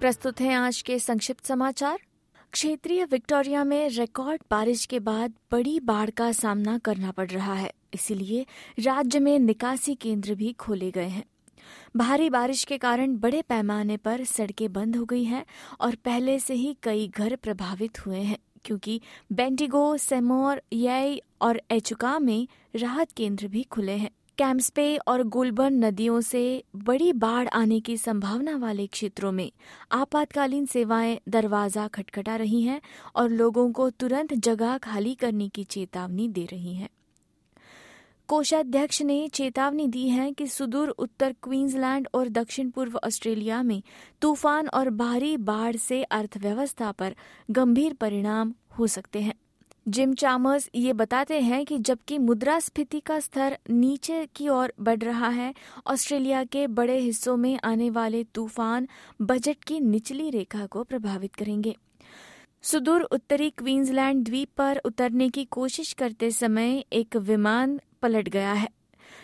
प्रस्तुत हैं आज के संक्षिप्त समाचार। क्षेत्रीय विक्टोरिया में रिकॉर्ड बारिश के बाद बड़ी बाढ़ का सामना करना पड़ रहा है, इसीलिए राज्य में निकासी केंद्र भी खोले गए हैं। भारी बारिश के कारण बड़े पैमाने पर सड़कें बंद हो गई हैं और पहले से ही कई घर प्रभावित हुए हैं, क्योंकि बेंटिगो, सेमोर, यई और एचुका में राहत केंद्र भी खुले हैं। कैम्सपे और गुलबर्न नदियों से बड़ी बाढ़ आने की संभावना वाले क्षेत्रों में आपातकालीन सेवाएँ दरवाज़ा खटखटा रही हैं और लोगों को तुरंत जगह खाली करने की चेतावनी दे रही हैं। कोषाध्यक्ष ने चेतावनी दी है कि सुदूर उत्तर क्वींसलैंड और दक्षिण पूर्व ऑस्ट्रेलिया में तूफ़ान और भारी बाढ़ से अर्थव्यवस्था पर गंभीर परिणाम हो सकते हैं। जिम चामर्स ये बताते हैं कि जबकि मुद्रास्फीति का स्तर नीचे की ओर बढ़ रहा है, ऑस्ट्रेलिया के बड़े हिस्सों में आने वाले तूफ़ान बजट की निचली रेखा को प्रभावित करेंगे। सुदूर उत्तरी क्वींसलैंड द्वीप पर उतरने की कोशिश करते समय एक विमान पलट गया है।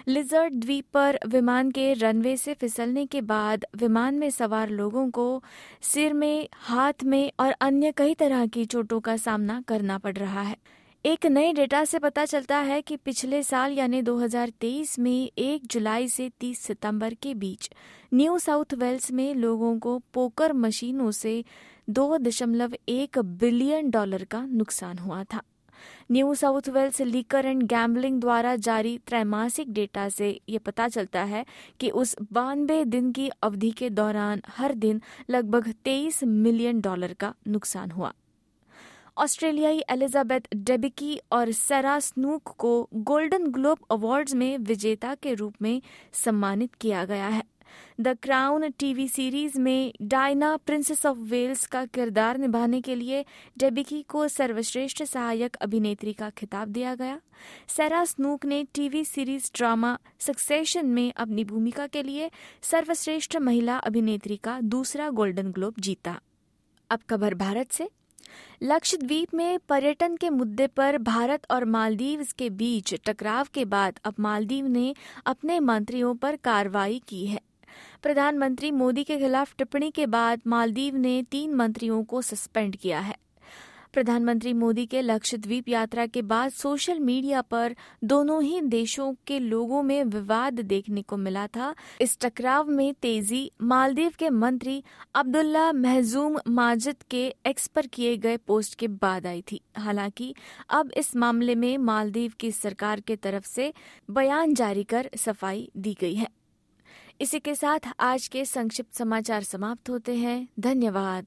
लिजर्ड द्वीप पर विमान के रनवे से फिसलने के बाद विमान में सवार लोगों को सिर में, हाथ में और अन्य कई तरह की चोटों का सामना करना पड़ रहा है। एक नए डेटा से पता चलता है कि पिछले साल यानी 2023 में 1 जुलाई से 30 सितंबर के बीच न्यू साउथ वेल्स में लोगों को पोकर मशीनों से 2.1 बिलियन डॉलर का नुकसान हुआ था। New South Wales liquor and gambling द्वारा जारी त्रैमासिक डेटा से ये पता चलता है कि उस बानवे दिन की अवधि के दौरान हर दिन लगभग 23 मिलियन डॉलर का नुकसान हुआ। ऑस्ट्रेलियाई एलिजाबेथ डेबिकी और सेरा स्नूक को गोल्डन ग्लोब अवार्ड्स में विजेता के रूप में सम्मानित किया गया है। द क्राउन टीवी सीरीज़ में डायना प्रिंसेस ऑफ़ वेल्स का किरदार निभाने के लिए डेबिकी को सर्वश्रेष्ठ सहायक अभिनेत्री का खिताब दिया गया। सेरा स्नूक ने टीवी सीरीज़ ड्रामा सक्सेशन में अपनी भूमिका के लिए सर्वश्रेष्ठ महिला अभिनेत्री का दूसरा गोल्डन ग्लोब जीता। अब खबर भारत से। लक्षद्वीप में पर्यटन के मुद्दे पर भारत और मालदीव के बीच टकराव के बाद अब मालदीव ने अपने मंत्रियों पर कार्रवाई की है। प्रधानमंत्री मोदी के खिलाफ टिप्पणी के बाद मालदीव ने तीन मंत्रियों को सस्पेंड किया है। प्रधानमंत्री मोदी के लक्षद्वीप यात्रा के बाद सोशल मीडिया पर दोनों ही देशों के लोगों में विवाद देखने को मिला था। इस टकराव में तेज़ी मालदीव के मंत्री अब्दुल्ला महजूम माजिद के एक्स पर किए गए पोस्ट के बाद आई थी। हालाँकि अब इस मामले में मालदीव की सरकार के तरफ़ से बयान जारी कर सफ़ाई दी गई है। इसी के साथ आज के संक्षिप्त समाचार समाप्त होते हैं। धन्यवाद।